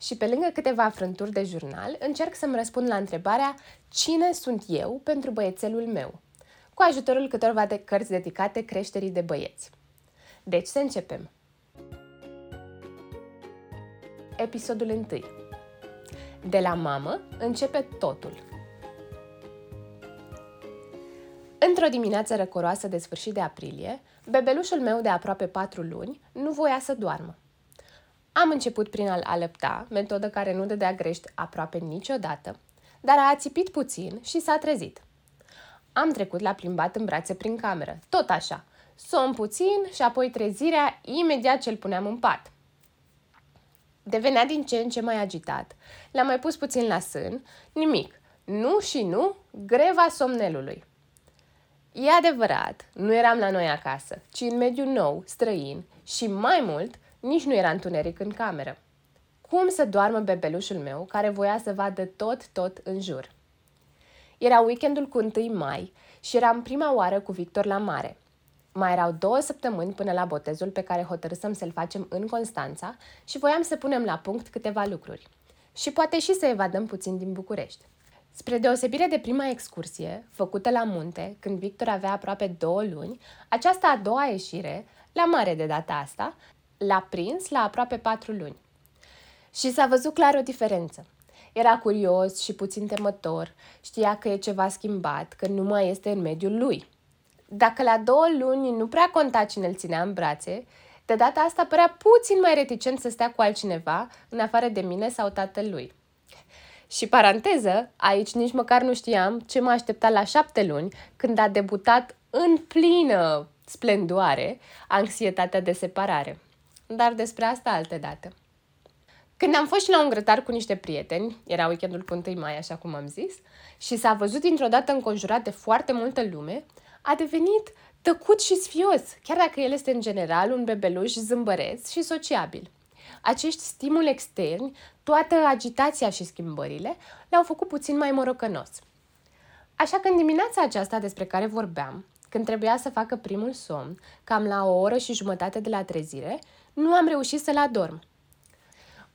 și pe lângă câteva frânturi de jurnal, încerc să-mi răspund la întrebarea cine sunt eu pentru băiețelul meu, cu ajutorul câtorva de cărți dedicate creșterii de băieți. Deci să începem! Episodul 1 De la mamă începe totul. Într-o dimineață răcoroasă de sfârșit de aprilie, bebelușul meu de aproape patru luni nu voia să doarmă. Am început prin a-l alăpta, metodă care nu dădea grești aproape niciodată, dar a ațipit puțin și s-a trezit. Am trecut la plimbat în brațe prin cameră, tot așa, somn puțin și apoi trezirea imediat ce îl puneam în pat. Devenea din ce în ce mai agitat. L-am mai pus puțin la sân, nimic, nu și nu, greva somnelului. E adevărat, nu eram la noi acasă, ci în mediul nou, străin și mai mult, nici nu era întuneric în cameră. Cum să doarmă bebelușul meu, care voia să vadă tot, tot în jur? Era weekendul cu 1 mai și eram prima oară cu Victor la mare. Mai erau două săptămâni până la botezul pe care hotărâsem să-l facem în Constanța și voiam să punem la punct câteva lucruri. Și poate și să evadăm puțin din București. Spre deosebire de prima excursie, făcută la munte, când Victor avea aproape două luni, aceasta a doua ieșire, la mare de data asta, l-a prins la aproape patru luni. Și s-a văzut clar o diferență. Era curios și puțin temător, știa că e ceva schimbat, că nu mai este în mediul lui. Dacă la două luni nu prea conta cine îl ținea în brațe, de data asta părea puțin mai reticent să stea cu altcineva, în afară de mine sau tatăl lui. Și paranteză, aici nici măcar nu știam ce mă aștepta la șapte luni, când a debutat în plină splendoare anxietatea de separare. Dar despre asta alte date. Când am fost și la un grătar cu niște prieteni, era weekendul cu 1 mai, așa cum am zis, și s-a văzut dintr-o dată înconjurat de foarte multă lume, a devenit tăcut și sfios, chiar dacă el este în general un bebeluș zâmbăreț și sociabil. Acești stimuli externi, toată agitația și schimbările, le-au făcut puțin mai morocănos. Așa că în dimineața aceasta despre care vorbeam, când trebuia să facă primul somn, cam la o oră și jumătate de la trezire, nu am reușit să-l adorm.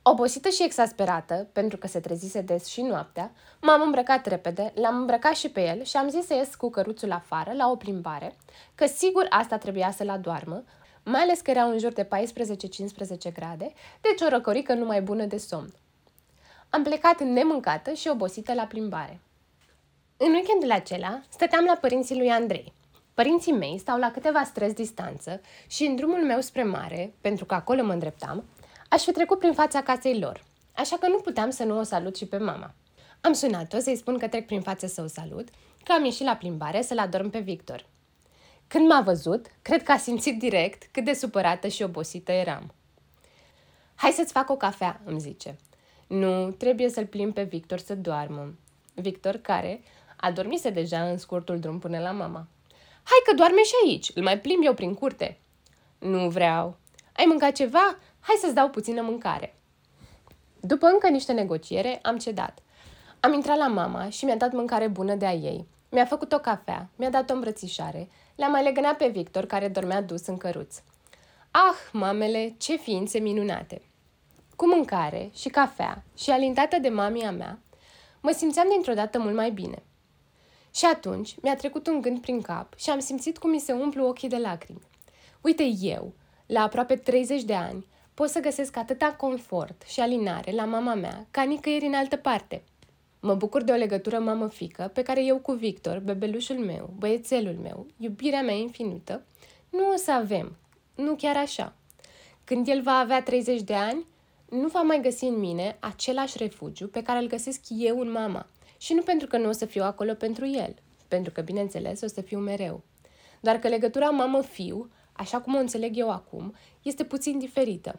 Obosită și exasperată, pentru că se trezise des și noaptea, m-am îmbrăcat repede, l-am îmbrăcat și pe el și am zis să ies cu căruțul afară, la o plimbare, că sigur asta trebuia să-l adoarmă, mai ales că erau în jur de 14-15 grade, deci o răcorică numai bună de somn. Am plecat nemâncată și obosită la plimbare. În weekendul acela, stăteam la părinții lui Andrei. Părinții mei stau la câteva străzi distanță și în drumul meu spre mare, pentru că acolo mă îndreptam, aș fi trecut prin fața casei lor, așa că nu puteam să nu o salut și pe mama. Am sunat-o să-i spun că trec prin față să o salut, că am ieșit la plimbare să-l adorm pe Victor. Când m-a văzut, cred că a simțit direct cât de supărată și obosită eram. Hai să-ți fac o cafea, îmi zice. Nu, trebuie să-l plimb pe Victor să doarmă. Victor care a dormise deja în scurtul drum până la mama. Hai că doarme și aici, îl mai plimb eu prin curte. Nu vreau. Ai mâncat ceva? Hai să-ți dau puțină mâncare. După încă niște negociere, am cedat. Am intrat la mama și mi-a dat mâncare bună de a ei. Mi-a făcut o cafea, mi-a dat o îmbrățișare, le-a mai legănat pe Victor, care dormea dus în căruț. Ah, mamele, ce ființe minunate! Cu mâncare și cafea și alintată de mamia mea, mă simțeam dintr-o dată mult mai bine. Și atunci mi-a trecut un gând prin cap și am simțit cum mi se umplu ochii de lacrimi. Uite eu, la aproape 30 de ani, pot să găsesc atâta confort și alinare la mama mea ca nicăieri în altă parte. Mă bucur de o legătură mamă-fică pe care eu cu Victor, bebelușul meu, băiețelul meu, iubirea mea infinită, nu o să avem. Nu chiar așa. Când el va avea 30 de ani, nu va mai găsi în mine același refugiu pe care îl găsesc eu în mama. Și nu pentru că nu o să fiu acolo pentru el, pentru că, bineînțeles, o să fiu mereu. Doar că legătura mamă-fiu, așa cum o înțeleg eu acum, este puțin diferită.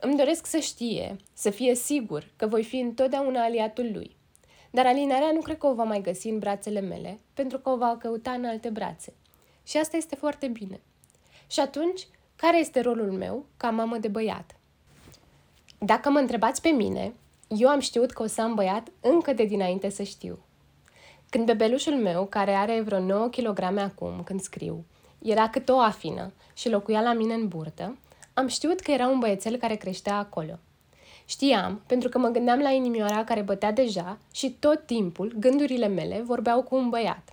Îmi doresc să știe, să fie sigur că voi fi întotdeauna aliatul lui. Dar alinarea nu cred că o va mai găsi în brațele mele, pentru că o va căuta în alte brațe. Și asta este foarte bine. Și atunci, care este rolul meu ca mamă de băiat? Dacă mă întrebați pe mine, eu am știut că o să am băiat încă de dinainte să știu. Când bebelușul meu, care are vreo 9 kg acum când scriu, era cât o afină și locuia la mine în burtă, am știut că era un băiețel care creștea acolo. Știam, pentru că mă gândeam la inimioara care bătea deja și tot timpul gândurile mele vorbeau cu un băiat.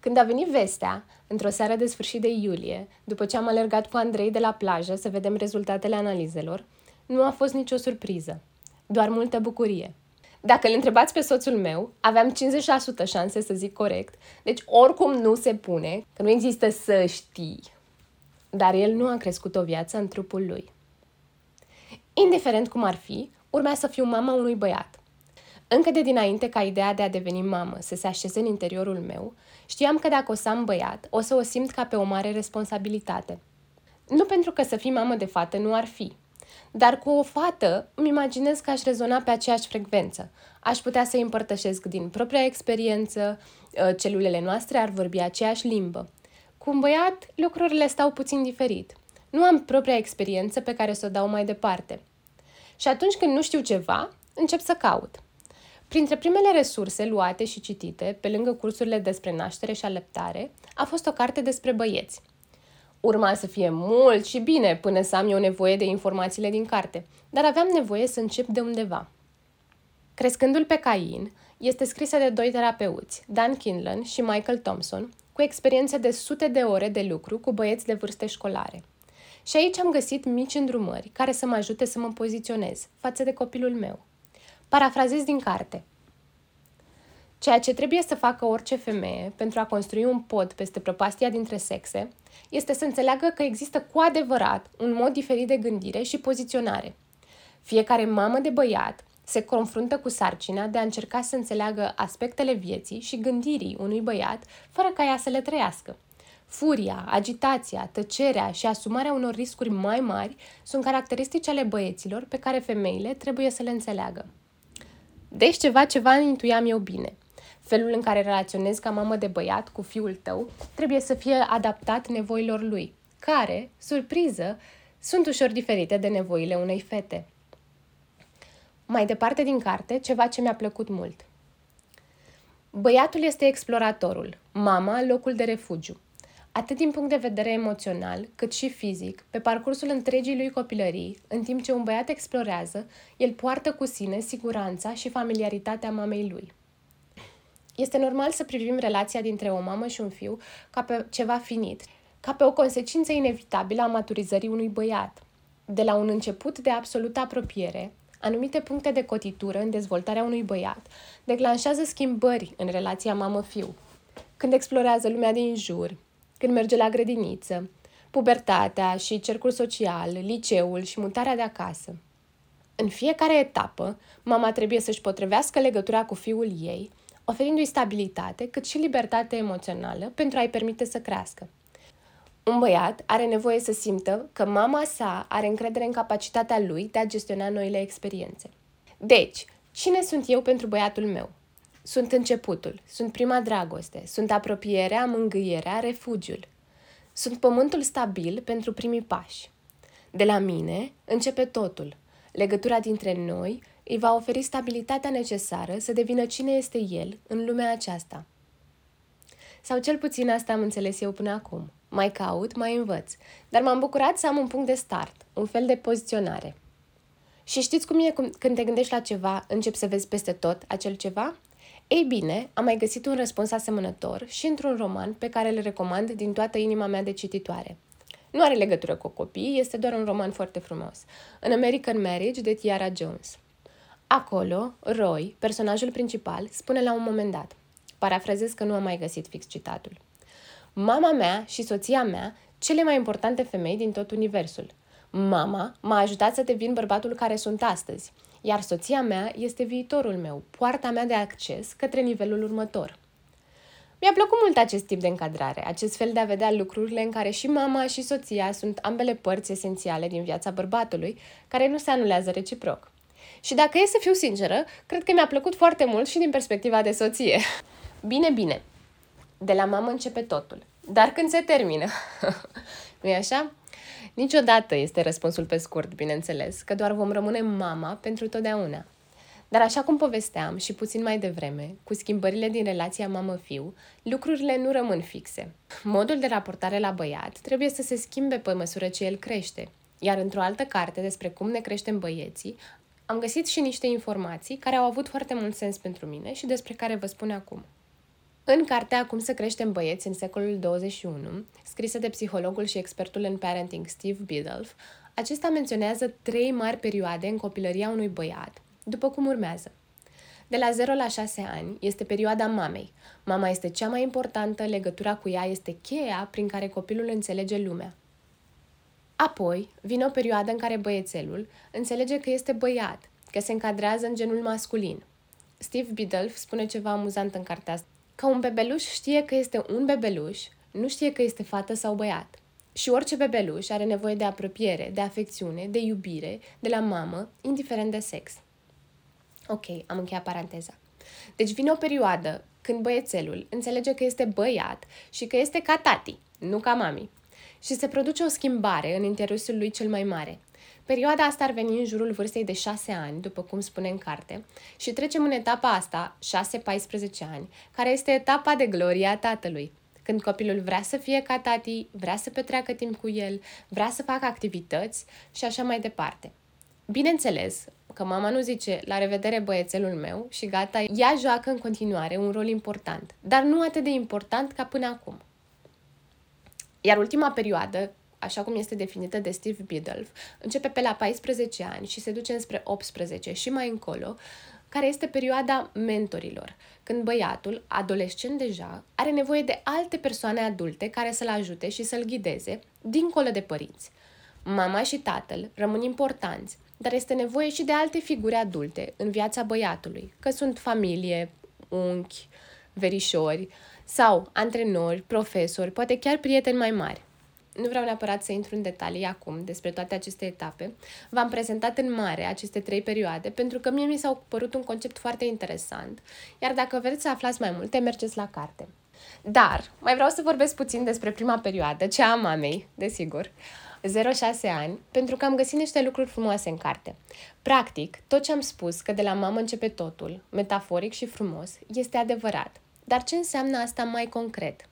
Când a venit vestea, într-o seară de sfârșit de iulie, după ce am alergat cu Andrei de la plajă să vedem rezultatele analizelor, nu a fost nicio surpriză, doar multă bucurie. Dacă îl întrebați pe soțul meu, aveam 50% șanse să zic corect, deci oricum nu se pune, că nu există să știi. Dar el nu a crescut o viață în trupul lui. Indiferent cum ar fi, urmea să fiu mama unui băiat. Încă de dinainte ca ideea de a deveni mamă să se așeze în interiorul meu, știam că dacă o să am băiat, o să o simt ca pe o mare responsabilitate. Nu pentru că să fii mamă de fată nu ar fi, dar cu o fată îmi imaginez că aș rezona pe aceeași frecvență. Aș putea să-i împărtășesc din propria experiență, ă, celulele noastre ar vorbi aceeași limbă. Cu un băiat, lucrurile stau puțin diferit. Nu am propria experiență pe care să o dau mai departe. Și atunci când nu știu ceva, încep să caut. Printre primele resurse luate și citite, pe lângă cursurile despre naștere și aleptare, a fost o carte despre băieți. Urma să fie mult și bine până să am eu nevoie de informațiile din carte, dar aveam nevoie să încep de undeva. Crescându-l pe Cain este scrisă de doi terapeuți, Dan Kinlan și Michael Thompson, cu experiențe de sute de ore de lucru cu băieți de vârste școlare. Și aici am găsit mici îndrumări care să mă ajute să mă poziționez față de copilul meu. Parafrazez din carte. Ceea ce trebuie să facă orice femeie pentru a construi un pod peste prăpastia dintre sexe este să înțeleagă că există cu adevărat un mod diferit de gândire și poziționare. Fiecare mamă de băiat se confruntă cu sarcina de a încerca să înțeleagă aspectele vieții și gândirii unui băiat fără ca ea să le trăiască. Furia, agitația, tăcerea și asumarea unor riscuri mai mari sunt caracteristici ale băieților pe care femeile trebuie să le înțeleagă. Deci ceva ceva intuiam eu bine. Felul în care relaționezi ca mamă de băiat cu fiul tău trebuie să fie adaptat nevoilor lui, care, surpriză, sunt ușor diferite de nevoile unei fete. Mai departe din carte, ceva ce mi-a plăcut mult. Băiatul este exploratorul, mama locul de refugiu. Atât din punct de vedere emoțional, cât și fizic, pe parcursul întregii lui copilării, în timp ce un băiat explorează, el poartă cu sine siguranța și familiaritatea mamei lui. Este normal să privim relația dintre o mamă și un fiu ca pe ceva finit, ca pe o consecință inevitabilă a maturizării unui băiat. De la un început de absolută apropiere, anumite puncte de cotitură în dezvoltarea unui băiat declanșează schimbări în relația mamă-fiu. Când explorează lumea din jur, când merge la grădiniță, pubertatea și cercul social, liceul și mutarea de acasă. În fiecare etapă, mama trebuie să-și potrivească legătura cu fiul ei, oferindu-i stabilitate, cât și libertate emoțională pentru a-i permite să crească. Un băiat are nevoie să simtă că mama sa are încredere în capacitatea lui de a gestiona noile experiențe. Deci, cine sunt eu pentru băiatul meu? Sunt începutul, sunt prima dragoste, sunt apropierea, mângâierea, refugiul. Sunt pământul stabil pentru primii pași. De la mine începe totul. Legătura dintre noi îi va oferi stabilitatea necesară să devină cine este el în lumea aceasta. Sau cel puțin asta am înțeles eu până acum. Mai caut, mai învăț, dar m-am bucurat să am un punct de start, un fel de poziționare. Și știți cum e când te gândești la ceva, începi să vezi peste tot acel ceva? Ei bine, am mai găsit un răspuns asemănător și într-un roman pe care îl recomand din toată inima mea de cititoare. Nu are legătură cu copii, este doar un roman foarte frumos. An American Marriage de Tiara Jones. Acolo, Roy, personajul principal, spune la un moment dat, parafrazez că nu am mai găsit fix citatul, Mama mea și soția mea, cele mai importante femei din tot universul. Mama m-a ajutat să devin bărbatul care sunt astăzi, iar soția mea este viitorul meu, poarta mea de acces către nivelul următor. Mi-a plăcut mult acest tip de încadrare, acest fel de a vedea lucrurile în care și mama și soția sunt ambele părți esențiale din viața bărbatului, care nu se anulează reciproc. Și dacă e să fiu sinceră, cred că mi-a plăcut foarte mult și din perspectiva de soție. Bine, bine. De la mamă începe totul. Dar când se termină? nu-i așa? Niciodată este răspunsul pe scurt, bineînțeles, că doar vom rămâne mama pentru totdeauna. Dar așa cum povesteam și puțin mai devreme, cu schimbările din relația mamă-fiu, lucrurile nu rămân fixe. Modul de raportare la băiat trebuie să se schimbe pe măsură ce el crește. Iar într-o altă carte despre cum ne creștem băieții, am găsit și niște informații care au avut foarte mult sens pentru mine și despre care vă spun acum. În cartea Cum să creștem băieți în secolul 21, scrisă de psihologul și expertul în parenting Steve Biddulph, acesta menționează trei mari perioade în copilăria unui băiat, după cum urmează. De la 0 la 6 ani este perioada mamei. Mama este cea mai importantă, legătura cu ea este cheia prin care copilul înțelege lumea. Apoi vine o perioadă în care băiețelul înțelege că este băiat, că se încadrează în genul masculin. Steve Biddulph spune ceva amuzant în cartea asta, că un bebeluș știe că este un bebeluș, nu știe că este fată sau băiat. Și orice bebeluș are nevoie de apropiere, de afecțiune, de iubire, de la mamă, indiferent de sex. Ok, am încheiat paranteza. Deci vine o perioadă când băiețelul înțelege că este băiat și că este ca tati, nu ca mami. Și se produce o schimbare în interesul lui cel mai mare. Perioada asta ar veni în jurul vârstei de 6 ani, după cum spune în carte, și trecem în etapa asta, 6-14 ani, care este etapa de glorie a tatălui, când copilul vrea să fie ca tati, vrea să petreacă timp cu el, vrea să facă activități și așa mai departe. Bineînțeles că mama nu zice la revedere băiețelul meu și gata, ea joacă în continuare un rol important, dar nu atât de important ca până acum. Iar ultima perioadă, așa cum este definită de Steve Biddulph, începe pe la 14 ani și se duce înspre 18 și mai încolo, care este perioada mentorilor, când băiatul, adolescent deja, are nevoie de alte persoane adulte care să-l ajute și să-l ghideze, dincolo de părinți. Mama și tatăl rămân importanți, dar este nevoie și de alte figuri adulte în viața băiatului, că sunt familie, unchi, verișori sau antrenori, profesori, poate chiar prieteni mai mari. Nu vreau neapărat să intru în detalii acum despre toate aceste etape. V-am prezentat în mare aceste trei perioade pentru că mie mi s-au părut un concept foarte interesant, iar dacă vreți să aflați mai multe, mergeți la carte. Dar mai vreau să vorbesc puțin despre prima perioadă, cea a mamei, desigur. 0-6 ani, pentru că am găsit niște lucruri frumoase în carte. Practic, tot ce am spus că de la mamă începe totul, metaforic și frumos, este adevărat. Dar ce înseamnă asta mai concret?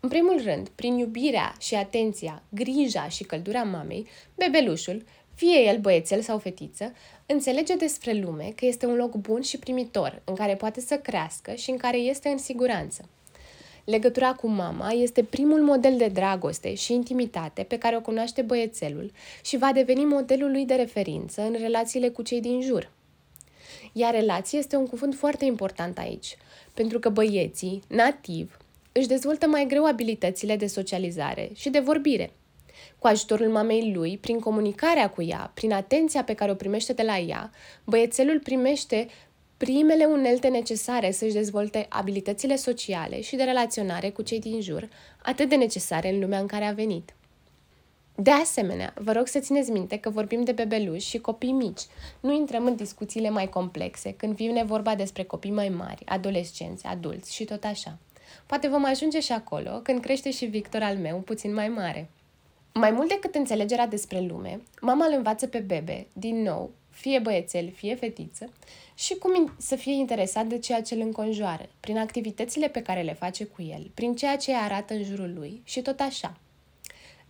În primul rând, prin iubirea și atenția, grija și căldura mamei, bebelușul, fie el băiețel sau fetiță, înțelege despre lume că este un loc bun și primitor, în care poate să crească și în care este în siguranță. Legătura cu mama este primul model de dragoste și intimitate pe care o cunoaște băiețelul și va deveni modelul lui de referință în relațiile cu cei din jur. Iar relație este un cuvânt foarte important aici, pentru că băieții, nativ, își dezvoltă mai greu abilitățile de socializare și de vorbire. Cu ajutorul mamei lui, prin comunicarea cu ea, prin atenția pe care o primește de la ea, băiețelul primește primele unelte necesare să-și dezvolte abilitățile sociale și de relaționare cu cei din jur, atât de necesare în lumea în care a venit. De asemenea, vă rog să țineți minte că vorbim de bebeluși și copii mici. Nu intrăm în discuțiile mai complexe când vine vorba despre copii mai mari, adolescenți, adulți și tot așa. Poate vom ajunge și acolo când crește și Victor al meu puțin mai mare. Mai mult decât înțelegerea despre lume, mama îl învață pe bebe, din nou, fie băiețel, fie fetiță, și cum să fie interesat de ceea ce îl înconjoară, prin activitățile pe care le face cu el, prin ceea ce arată în jurul lui și tot așa.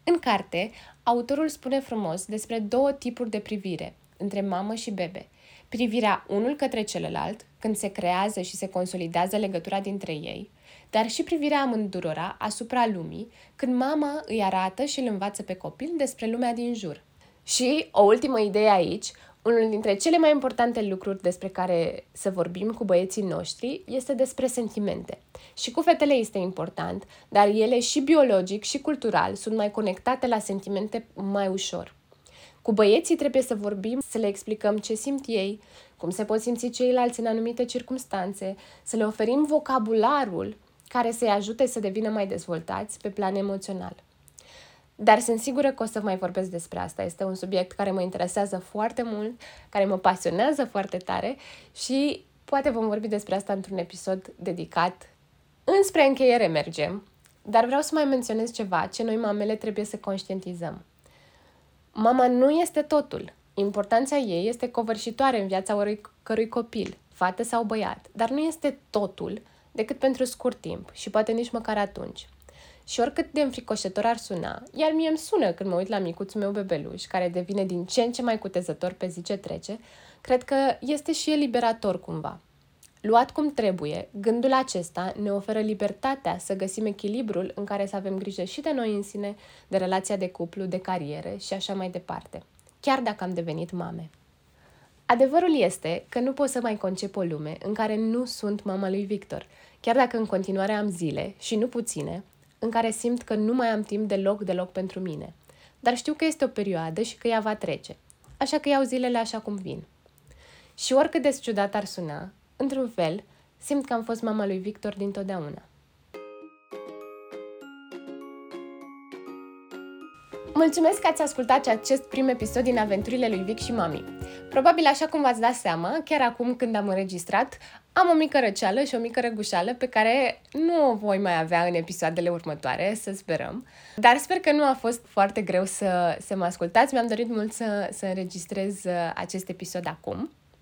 În carte, autorul spune frumos despre două tipuri de privire, între mamă și bebe. Privirea unul către celălalt, când se creează și se consolidează legătura dintre ei, dar și privirea amândurora asupra lumii, când mama îi arată și îl învață pe copil despre lumea din jur. Și o ultimă idee aici, Unul dintre cele mai importante lucruri despre care să vorbim cu băieții noștri este despre sentimente. Și cu fetele este important, dar ele și biologic și cultural sunt mai conectate la sentimente mai ușor. Cu băieții trebuie să vorbim, să le explicăm ce simt ei, cum se pot simți ceilalți în anumite circunstanțe, să le oferim vocabularul care să-i ajute să devină mai dezvoltați pe plan emoțional. Dar sunt sigură că o să mai vorbesc despre asta. Este un subiect care mă interesează foarte mult, care mă pasionează foarte tare și poate vom vorbi despre asta într-un episod dedicat. Înspre încheiere mergem, dar vreau să mai menționez ceva ce noi mamele trebuie să conștientizăm. Mama nu este totul. Importanța ei este covârșitoare în viața oricărui copil, fată sau băiat, dar nu este totul decât pentru scurt timp și poate nici măcar atunci. Și oricât de înfricoșător ar suna, iar mie îmi sună când mă uit la micuțul meu bebeluș, care devine din ce în ce mai cutezător pe zi ce trece, cred că este și el liberator cumva. Luat cum trebuie, gândul acesta ne oferă libertatea să găsim echilibrul în care să avem grijă și de noi însine, de relația de cuplu, de cariere și așa mai departe, chiar dacă am devenit mame. Adevărul este că nu pot să mai concep o lume în care nu sunt mama lui Victor, chiar dacă în continuare am zile, și nu puține, în care simt că nu mai am timp deloc, deloc pentru mine. Dar știu că este o perioadă și că ea va trece, așa că iau zilele așa cum vin. Și oricât de ciudat ar suna, într-un fel, simt că am fost mama lui Victor dintotdeauna. Mulțumesc că ați ascultat acest prim episod din aventurile lui Vic și Mami. Probabil așa cum v-ați dat seama, chiar acum când am înregistrat, am o mică răceală și o mică răgușală pe care nu o voi mai avea în episoadele următoare, să sperăm. Dar sper că nu a fost foarte greu să, să mă ascultați. Mi-am dorit mult să, să înregistrez uh, acest episod acum.